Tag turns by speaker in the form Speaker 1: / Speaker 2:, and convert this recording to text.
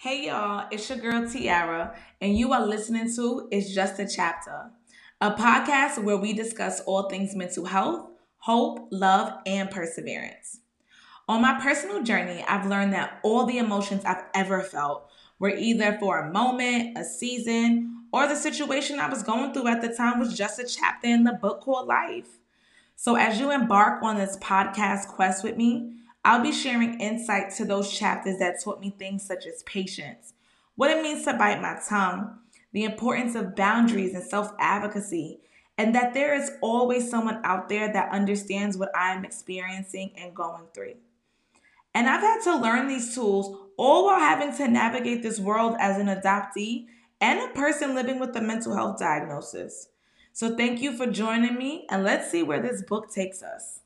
Speaker 1: Hey y'all, it's your girl Tiara, and you are listening to It's Just a Chapter, a podcast where we discuss all things mental health, hope, love, and perseverance. On my personal journey, I've learned that all the emotions I've ever felt were either for a moment, a season, or the situation I was going through at the time was just a chapter in the book called life. So, as you embark on this podcast quest with me, I'll be sharing insight to those chapters that taught me things such as patience, what it means to bite my tongue, the importance of boundaries and self advocacy, and that there is always someone out there that understands what I am experiencing and going through. And I've had to learn these tools all while having to navigate this world as an adoptee and a person living with a mental health diagnosis. So, thank you for joining me, and let's see where this book takes us.